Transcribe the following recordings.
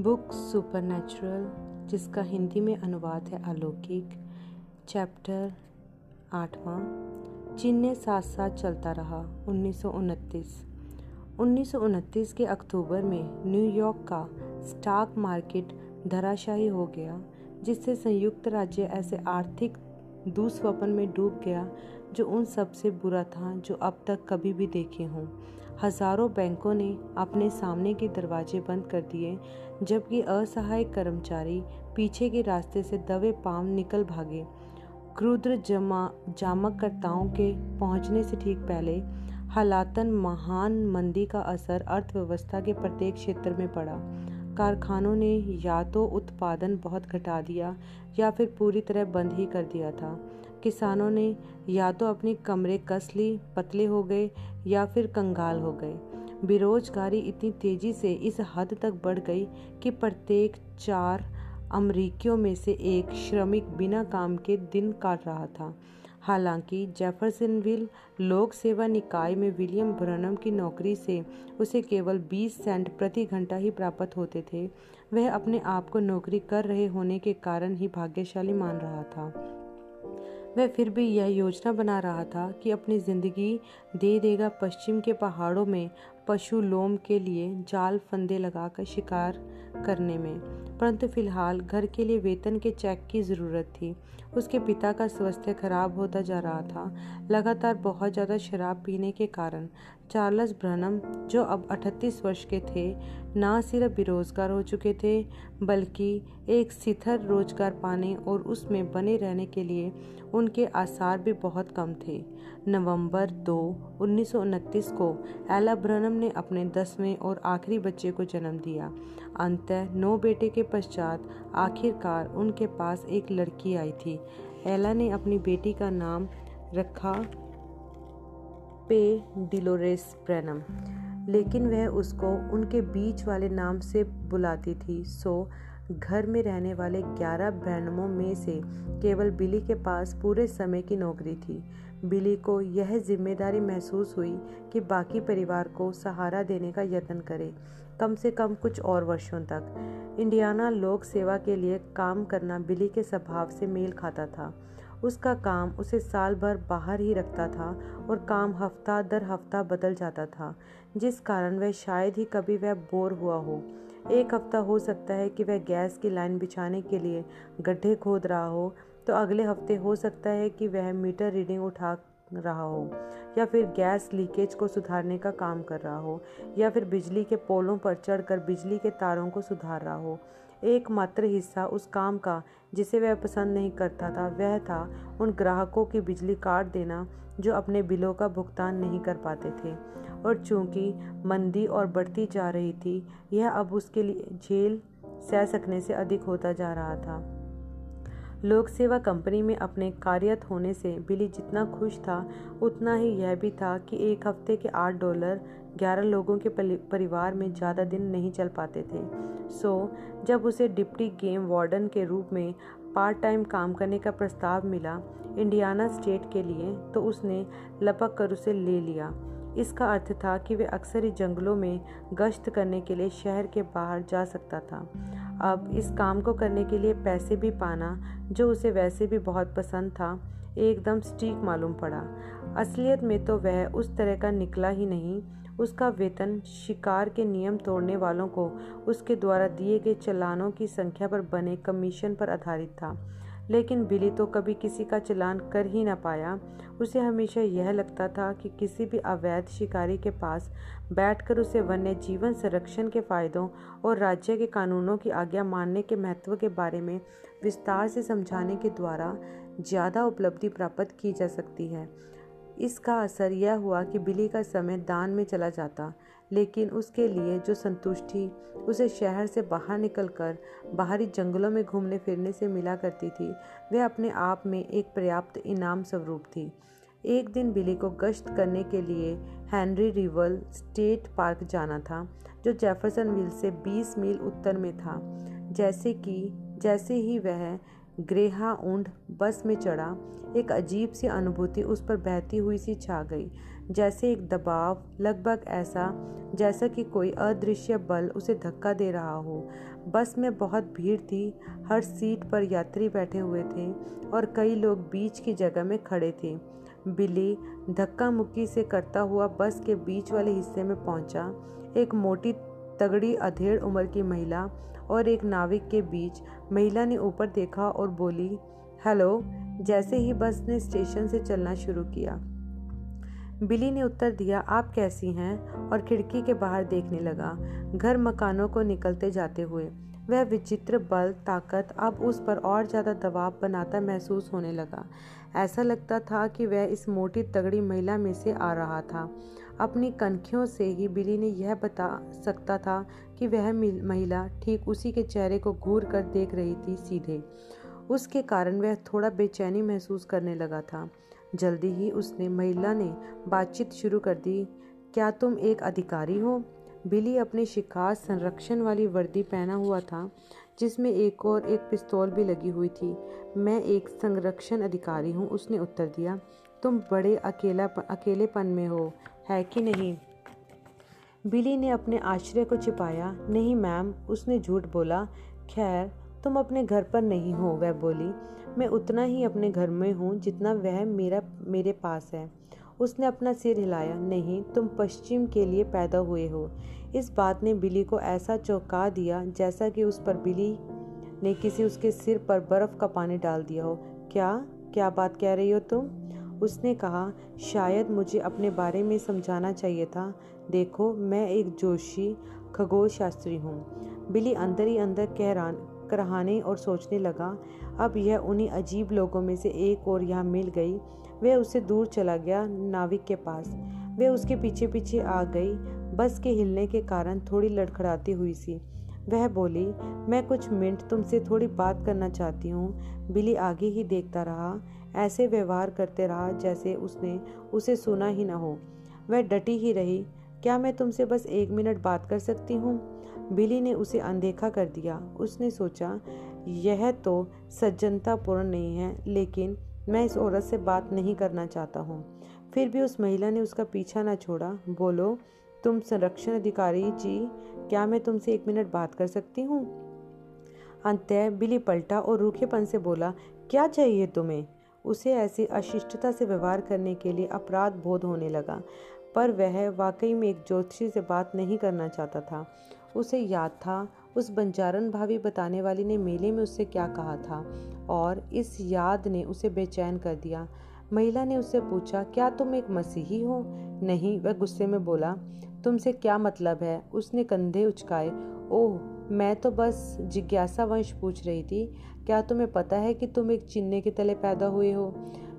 Book supernatural, जिसका हिंदी में अनुवाद है अलौकिक, चैप्टर आठवां चीन साथ साथ चलता रहा, उन्नीस उन्नीस के अक्टूबर में न्यूयॉर्क का स्टॉक मार्केट धराशायी हो गया, जिससे संयुक्त राज्य ऐसे आर्थिक दुस्वपन में डूब गया जो उन सबसे बुरा था जो अब तक कभी भी देखे हों। हज़ारों बैंकों ने अपने सामने के दरवाजे बंद कर दिए, जबकि असहाय कर्मचारी पीछे के रास्ते से दबे पाम निकल भागे। क्रुद्र जमा जामकर्ताओं के पहुँचने से ठीक पहले, हालातन महान मंदी का असर अर्थव्यवस्था के प्रत्येक क्षेत्र में पड़ा। कारखानों ने या तो उत्पादन बहुत घटा दिया या फिर पूरी तरह बंद ही कर दिया था। किसानों ने या तो अपनी कमरे कस ली, पतले हो गए या फिर कंगाल हो गए। बेरोजगारी इतनी तेज़ी से इस हद तक बढ़ गई कि प्रत्येक चार अमरीकियों में से एक श्रमिक बिना काम के दिन काट रहा था। हालाँकि जेफरसनविल लोक सेवा निकाय में विलियम ब्रनम की नौकरी से उसे केवल 20 सेंट प्रति घंटा ही प्राप्त होते थे, वह अपने आप को नौकरी कर रहे होने के कारण ही भाग्यशाली मान रहा था। वह फिर भी यह योजना बना रहा था कि अपनी ज़िंदगी दे देगा पश्चिम के पहाड़ों में पशु लोम के लिए जाल फंदे लगाकर शिकार करने में। परंतु फ़िलहाल घर के लिए वेतन के चेक की ज़रूरत थी। उसके पिता का स्वास्थ्य खराब होता जा रहा था। लगातार बहुत ज़्यादा शराब पीने के कारण चार्ल्स ब्रनम, जो अब 38 वर्ष के थे, ना सिर्फ़ बेरोजगार हो चुके थे, बल्कि एक स्थिर रोज़गार पाने और उसमें बने रहने के लिए उनके आसार भी बहुत कम थे। नवंबर दो, उन्नीस को एला ब्रनम ने अपने दसवें और आखिरी बच्चे को जन्म दिया। अंतः नौ बेटे के पश्चात आखिरकार उनके पास एक लड़की आई थी। एला ने अपनी बेटी का नाम रखा पे डिलोरेस ब्रैनम, लेकिन वह उसको उनके बीच वाले नाम से बुलाती थी। सो घर में रहने वाले ग्यारह ब्रैनमों में से केवल बिली के पास पूरे समय की नौकरी थी। बिली को यह ज़िम्मेदारी महसूस हुई कि बाकी परिवार को सहारा देने का यत्न करे, कम से कम कुछ और वर्षों तक। इंडियाना लोक सेवा के लिए काम करना बिली के स्वभाव से मेल खाता था। उसका काम उसे साल भर बाहर ही रखता था और काम हफ़्ता दर हफ़्ता बदल जाता था, जिस कारण वह शायद ही कभी वह बोर हुआ हो। एक हफ़्ता हो सकता है कि वह गैस की लाइन बिछाने के लिए गड्ढे खोद रहा हो तो अगले हफ़्ते हो सकता है कि वह मीटर रीडिंग उठा रहा हो, या फिर गैस लीकेज को सुधारने का काम कर रहा हो, या फिर बिजली के पोलों पर चढ़कर बिजली के तारों को सुधार रहा हो। एकमात्र हिस्सा उस काम का, जिसे वह पसंद नहीं करता था, वह था उन ग्राहकों की बिजली काट देना जो अपने बिलों का भुगतान नहीं कर पाते थे। और चूँकि मंदी और बढ़ती जा रही थी, यह अब उसके लिए झेल सह सकने से अधिक होता जा रहा था। लोक सेवा कंपनी में अपने कार्यरत होने से बिली जितना खुश था, उतना ही यह भी था कि एक हफ़्ते के आठ डॉलर ग्यारह लोगों के परिवार में ज़्यादा दिन नहीं चल पाते थे। सो, जब उसे डिप्टी गेम वार्डन के रूप में पार्ट टाइम काम करने का प्रस्ताव मिला इंडियाना स्टेट के लिए तो उसने लपक कर उसे ले लिया। इसका अर्थ था कि वे अक्सर ही जंगलों में गश्त करने के लिए शहर के बाहर जा सकता था। अब इस काम को करने के लिए पैसे भी पाना, जो उसे वैसे भी बहुत पसंद था, एकदम स्टीक मालूम पड़ा। असलियत में तो वह उस तरह का निकला ही नहीं उसका वेतन शिकार के नियम तोड़ने वालों को उसके द्वारा दिए गए चलानों की संख्या पर बने कमीशन पर आधारित था। लेकिन बिली तो कभी किसी का चलान कर ही ना पाया। उसे हमेशा यह लगता था कि किसी भी अवैध शिकारी के पास बैठकर उसे वन्य जीवन संरक्षण के फायदों और राज्य के कानूनों की आज्ञा मानने के महत्व के बारे में विस्तार से समझाने के द्वारा ज़्यादा उपलब्धि प्राप्त की जा सकती है। इसका असर यह हुआ कि बिली का समय दान में चला जाता, लेकिन उसके लिए जो संतुष्टि उसे शहर से बाहर निकलकर बाहरी जंगलों में घूमने फिरने से मिला करती थी। वह अपने आप में एक पर्याप्त इनाम स्वरूप थी। एक दिन बिली को गश्त करने के लिए हेनरी रिवल स्टेट पार्क जाना था, जो जेफरसन विल से 20 मील उत्तर में था। जैसे कि, जैसे ही वह ग्रेहा ऊंड बस में चढ़ा। एक अजीब सी अनुभूति उस पर बहती हुई सी छा गई, जैसे एक दबाव, लगभग ऐसा, जैसा कि कोई अदृश्य बल उसे धक्का दे रहा हो। बस में बहुत भीड़ थी, हर सीट पर यात्री बैठे हुए थे और कई लोग बीच की जगह में खड़े थे। बिली धक्का मुक्की से करता हुआ बस के बीच वाले हिस्से में पहुँचा। एक मोटी तगड़ी, अधेड़ उम्र की महिला और एक नाविक के बीच महिला ने ऊपर देखा और बोली, हेलो, जैसे ही बस ने स्टेशन से चलना शुरू किया। बिली ने उत्तर दिया, आप कैसी हैं? और खिड़की के बाहर देखने लगा। घर मकानों को निकलते जाते हुए वह विचित्र बल, ताकत अब उस पर और ज़्यादा दबाव बनाता महसूस होने लगा। ऐसा लगता था कि वह इस मोटी तगड़ी महिला में से आ रहा था। अपनी कनखियों से ही बिली ने यह बता सकता था कि वह महिला ठीक उसी के चेहरे को घूर कर देख रही थी सीधे। उसके कारण वह थोड़ा बेचैनी महसूस करने लगा था। जल्दी ही उसने महिला ने बातचीत शुरू कर दी। क्या तुम एक अधिकारी हो? बिली अपने शिकार संरक्षण वाली वर्दी पहना हुआ था, जिसमें एक और एक पिस्तौल भी लगी हुई थी। मैं एक संरक्षण अधिकारी हूँ, उसने उत्तर दिया। तुम बड़े अकेला अकेलेपन में हो, है कि नहीं? बिली ने अपने आश्रय को छिपाया। नहीं मैम, उसने झूठ बोला। खैर, तुम अपने घर पर नहीं हो, वह बोली। मैं उतना ही अपने घर में हूँ जितना वह मेरा, मेरे पास है। उसने अपना सिर हिलाया, नहीं, तुम पश्चिम के लिए पैदा हुए हो। इस बात ने बिली को ऐसा चौंका दिया जैसा कि उस पर बिली ने किसी उसके सिर पर बर्फ़ का पानी डाल दिया हो। क्या? क्या बात कह रही हो तुम? उसने कहा, शायद मुझे अपने बारे में समझाना चाहिए था। देखो, मैं एक जोशी खगोल शास्त्री हूँ। बिली अंदर ही अंदर कह करहाने और सोचने लगा। अब यह उन्हीं अजीब लोगों में से एक और यहाँ मिल गई वह उसे दूर चला गया नाविक के पास। वह उसके पीछे पीछे आ गई। बस के हिलने के कारण थोड़ी लड़खड़ाती हुई सी। वह बोली, मैं कुछ मिनट तुमसे थोड़ी बात करना चाहती हूँ। बिली आगे ही देखता रहा। ऐसे व्यवहार करते रहा जैसे उसने उसे सुना ही ना हो। वह डटी ही रही, क्या मैं तुमसे बस एक मिनट बात कर सकती हूँ? बिली ने उसे अनदेखा कर दिया। उसने सोचा, यह तो सज्जनतापूर्ण नहीं है, लेकिन मैं इस औरत से बात नहीं करना चाहता हूँ। फिर भी उस महिला ने उसका पीछा ना छोड़ा। बोलो, तुम संरक्षण अधिकारी जी, क्या मैं तुमसे एक मिनट बात कर सकती हूँ? अंतः बिली पलटा और रूखेपन से बोला, क्या चाहिए तुम्हें? उसे ऐसी अशिष्टता से व्यवहार करने के लिए अपराध बोध होने लगा, पर वह वाकई में एक ज्योतिषी से बात नहीं करना चाहता था। उसे याद था उस बंजारन भाभी बताने वाली ने मेले में उससे क्या कहा था और इस याद ने उसे बेचैन कर दिया। महिला ने उससे पूछा, क्या तुम एक मसीही हो? नहीं, वह गुस्से में बोला। तुमसे क्या मतलब है? उसने कंधे उचकाए। ओह, मैं तो बस जिज्ञासा वंश पूछ रही थी, क्या तुम्हें पता है कि तुम एक चिन्ने के तले पैदा हुए हो?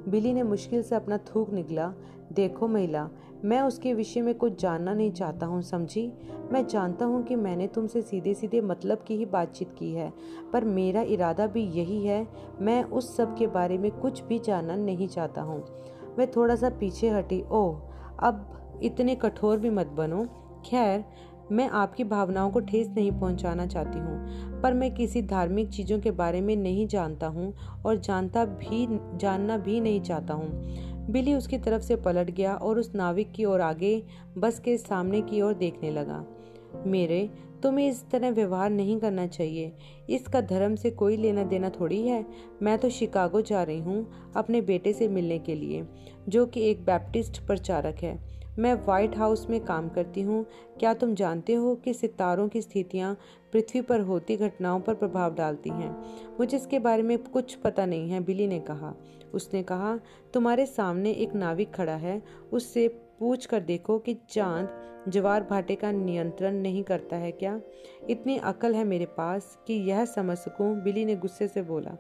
बिली ने मुश्किल से अपना थूक निकला देखो महिला मैं उसके विषय में कुछ जानना नहीं चाहता हूँ, समझी? मैं जानता हूँ कि मैंने तुमसे सीधे सीधे मतलब की ही बातचीत की है, पर मेरा इरादा भी यही है, मैं उस सब के बारे में कुछ भी जानना नहीं चाहता हूँ। मैं थोड़ा सा पीछे हटी। ओह, अब इतने कठोर भी मत बनो। खैर, मैं आपकी भावनाओं को ठेस नहीं पहुंचाना चाहती हूँ, पर मैं किसी धार्मिक चीज़ों के बारे में नहीं जानता हूँ और जानता भी, जानना भी नहीं चाहता हूँ। बिली उसकी तरफ़ से पलट गया और उस नाविक की ओर आगे बस के सामने की ओर देखने लगा। मेरे, तुम्हें इस तरह व्यवहार नहीं करना चाहिए। इसका धर्म से कोई लेना देना थोड़ी है। मैं तो शिकागो जा रही हूँ अपने बेटे से मिलने के लिए, जो कि एक बैप्टिस्ट प्रचारक है। मैं व्हाइट हाउस में काम करती हूँ। क्या तुम जानते हो कि सितारों की स्थितियाँ पृथ्वी पर होती घटनाओं पर प्रभाव डालती हैं? मुझे इसके बारे में कुछ पता नहीं है, बिली ने कहा। उसने कहा, तुम्हारे सामने एक नाविक खड़ा है। उससे पूछ कर देखो कि चाँद जवार भाटे का नियंत्रण नहीं करता है क्या? इतनी अकल है मेरे पास कि यह समझ सकूँ, बिली ने गुस्से से बोला।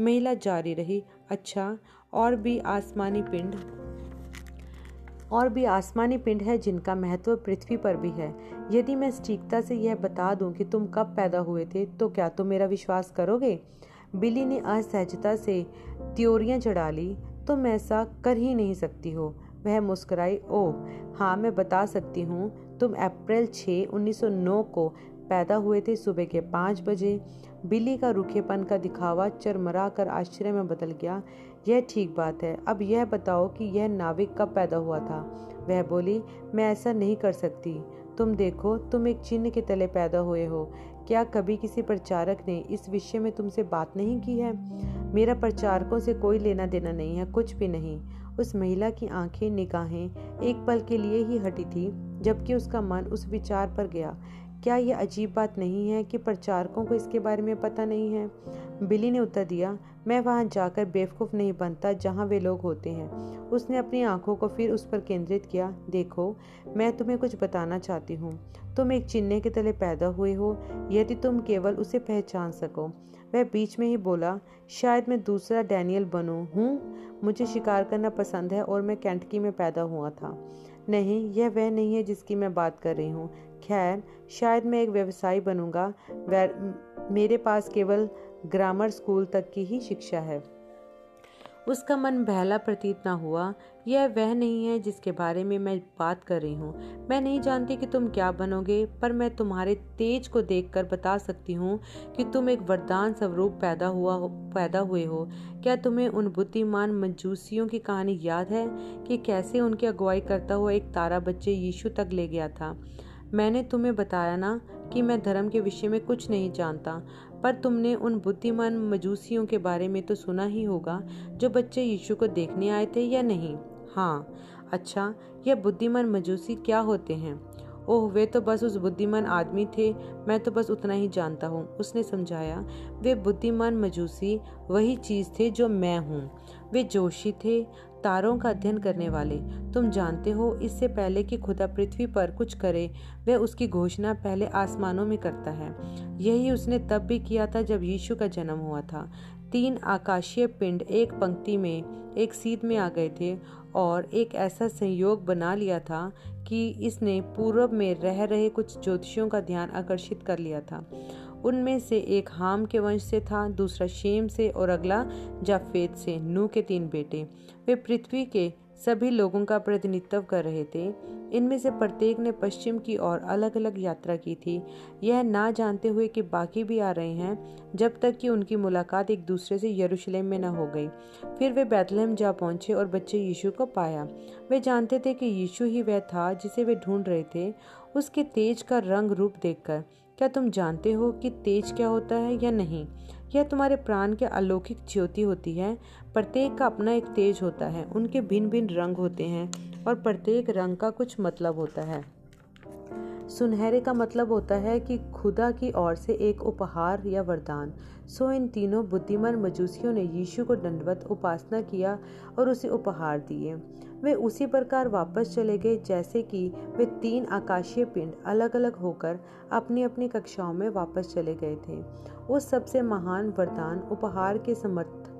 महिला जारी रही। अच्छा और भी आसमानी पिंड और भी आसमानी पिंड है जिनका महत्व पृथ्वी पर भी है। यदि मैं सटीकता से यह बता दूँ कि तुम कब पैदा हुए थे तो क्या तुम मेरा विश्वास करोगे? बिली ने असहजता से त्योरियाँ चढ़ा ली, तुम ऐसा कर ही नहीं सकती हो। वह मुस्कुराई ओ हाँ मैं बता सकती हूँ, तुम अप्रैल 6 1909 को पैदा हुए थे सुबह के पाँच बजे। बिल्ली का रुखेपन का दिखावा चरमरा कर आश्चर्य में बदल गया। यह ठीक बात है। अब यह बताओ कि यह नाविक कब पैदा हुआ था। वह बोली, मैं ऐसा नहीं कर सकती। तुम देखो, तुम एक चिन्ह के तले पैदा हुए हो। क्या कभी किसी प्रचारक ने इस विषय में तुमसे बात नहीं की है? मेरा प्रचारकों से कोई लेना देना नहीं है, कुछ भी नहीं। उस महिला की आँखें निगाहें एक पल के लिए ही हटी थी, जबकि उसका मन उस विचार पर गया क्या यह अजीब बात नहीं है कि प्रचारकों को इसके बारे में पता नहीं है? बिली ने उत्तर दिया, मैं वहाँ जाकर बेवकूफ़ नहीं बनता जहाँ वे लोग होते हैं। उसने अपनी आँखों को फिर उस पर केंद्रित किया, देखो, मैं तुम्हें कुछ बताना चाहती हूँ। तुम एक चिन्ह के तले पैदा हुए हो, यदि तुम केवल उसे पहचान सको। वह बीच में ही बोला, शायद मैं दूसरा डैनियल बनूं, हूँ? मुझे शिकार करना पसंद है और मैं कैंटकी में पैदा हुआ था। नहीं, यह वह नहीं है जिसकी मैं बात कर रही हूँ। खैर, शायद मैं एक व्यवसायी बनूँगा। मेरे पास केवल ग्रामर स्कूल तक की ही शिक्षा है। उसका मन बहला प्रतीत ना हुआ। यह वह नहीं है जिसके बारे में मैं बात कर रही हूँ। मैं नहीं जानती कि तुम क्या बनोगे, पर मैं तुम्हारे तेज को देखकर बता सकती हूँ कि तुम एक वरदान स्वरूप पैदा हुआ पैदा हुए हो। क्या तुम्हें उन बुद्धिमान मंजूसियों की कहानी याद है कि कैसे उनकी अगुवाई करता हुआ एक तारा बच्चे यीशु तक ले गया था? मैंने तुम्हें बताया ना कि मैं धर्म के विषय में कुछ नहीं जानता, पर तुमने उन बुद्धिमान मजूसियों के बारे में तो सुना ही होगा, जो बच्चे यीशु को देखने आए थे या नहीं। हाँ अच्छा यह बुद्धिमान मजूसी क्या होते हैं? ओह, वे तो बस उस बुद्धिमान आदमी थे, मैं तो बस उतना ही जानता हूँ, उसने समझाया। वे बुद्धिमान मजूसी, वही चीज़ थे जो मैं हूँ। वे जोशी थे तारों का अध्ययन करने वाले। तुम जानते हो, इससे पहले कि खुदा पृथ्वी पर कुछ करे, वह उसकी घोषणा पहले आसमानों में करता है। यही उसने तब भी किया था जब यीशु का जन्म हुआ था। तीन आकाशीय पिंड एक पंक्ति में, एक सीध में आ गए थे और एक ऐसा संयोग बना लिया था कि इसने पूर्व में रह रहे कुछ ज्योतिषियों का ध्यान आकर्षित कर लिया था। उनमें से एक हाम के वंश से था, दूसरा शेम से और अगला जाफेद से, नू के तीन बेटे। वे पृथ्वी के सभी लोगों का प्रतिनिधित्व कर रहे थे। इनमें से प्रत्येक ने पश्चिम की ओर अलग अलग यात्रा की थी। यह ना जानते हुए कि बाकी भी आ रहे हैं, जब तक कि उनकी मुलाकात एक दूसरे से यरूशलेम में न हो गई। फिर वे बैतलहम जा पहुँचे और बच्चे यीशु को पाया। वे जानते थे कि यीशु ही वह था जिसे वे ढूंढ रहे थे। उसके तेज का रंग रूप देखकर। क्या तुम जानते हो कि तेज क्या होता है या नहीं? यह तुम्हारे प्राण के अलौकिक ज्योति होती है। प्रत्येक का अपना एक तेज होता है। उनके भिन्न भिन्न रंग होते हैं और प्रत्येक रंग का कुछ मतलब होता है। सुनहरे का मतलब होता है कि खुदा की ओर से एक उपहार या वरदान। सो इन तीनों बुद्धिमान मजूसियों ने यीशु को दंडवत उपासना किया और उसे उपहार दिए। वे उसी प्रकार वापस चले गए, जैसे कि वे तीन आकाशीय पिंड अलग अलग होकर अपनी अपनी कक्षाओं में वापस चले गए थे। उस सबसे महान वरदान उपहार के समर्थ,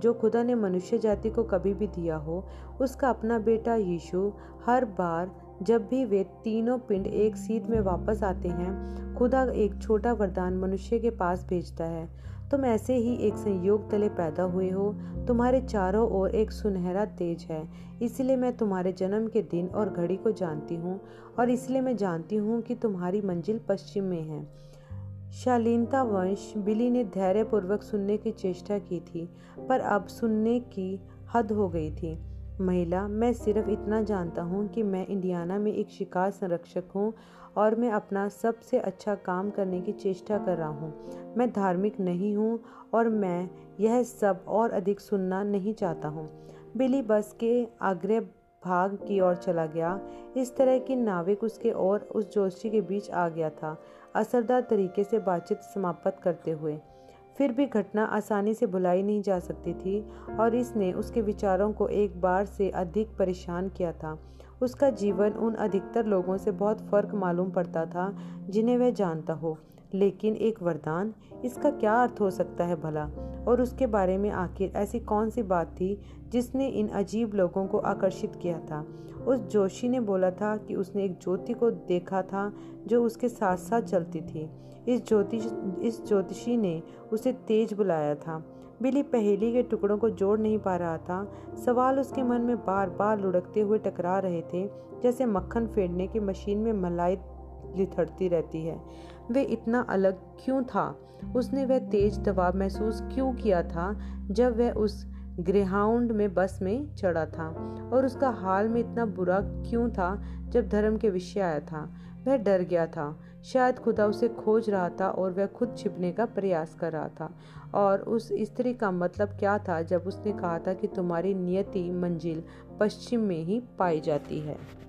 जो खुदा ने मनुष्य जाति को कभी भी दिया हो, उसका अपना बेटा यीशु हर बार जब भी वे तीनों पिंड एक सीध में वापस आते हैं, खुदा एक छोटा वरदान मनुष्य के पास भेजता है। तुम ऐसे ही एक संयोग तले पैदा हुए हो। तुम्हारे चारों ओर एक सुनहरा तेज है। इसलिए मैं तुम्हारे जन्म के दिन और घड़ी को जानती हूँ और इसलिए मैं जानती हूँ कि तुम्हारी मंजिल पश्चिम में है। शालीनता वंश बिली ने धैर्यपूर्वक सुनने की चेष्टा की थी, पर अब सुनने की हद हो गई थी। महिला, मैं सिर्फ़ इतना जानता हूँ कि मैं इंडियाना में एक शिकार संरक्षक हूँ और मैं अपना सबसे अच्छा काम करने की चेष्टा कर रहा हूँ। मैं धार्मिक नहीं हूँ और मैं यह सब और अधिक सुनना नहीं चाहता हूँ। बिली बस के आग्रह भाग की ओर चला गया। इस तरह की नाविक उसके और उस जोशी के बीच आ गया था। असरदार तरीके से बातचीत समाप्त करते हुए। फिर भी घटना आसानी से भुलाई नहीं जा सकती थी और इसने उसके विचारों को एक बार से अधिक परेशान किया था। उसका जीवन उन अधिकतर लोगों से बहुत फ़र्क मालूम पड़ता था, जिन्हें वह जानता हो। लेकिन एक वरदान? इसका क्या अर्थ हो सकता है भला? और उसके बारे में आखिर ऐसी कौन सी बात थी जिसने इन अजीब लोगों को आकर्षित किया था? उस जोशी ने बोला था कि उसने एक ज्योति को देखा था जो उसके साथ साथ चलती थी। इस ज्योतिष इस ज्योतिषी ने उसे तेज बुलाया था। बिली पहेली के टुकड़ों को जोड़ नहीं पा रहा था। सवाल उसके मन में बार बार लुढ़कते हुए टकरा रहे थे, जैसे मक्खन फेरने की मशीन में मलाई लिथड़ती रहती है। वे इतना अलग क्यों था? उसने वह तेज दबाव महसूस क्यों किया था जब वह उस ग्रेहाउंड में बस में चढ़ा था? और उसका हाल में इतना बुरा क्यों था जब धर्म के विषय आया था? वह डर गया था। शायद खुदा उसे खोज रहा था और वह खुद छिपने का प्रयास कर रहा था। और उस स्त्री का मतलब क्या था जब उसने कहा था कि तुम्हारी नियति मंजिल पश्चिम में ही पाई जाती है?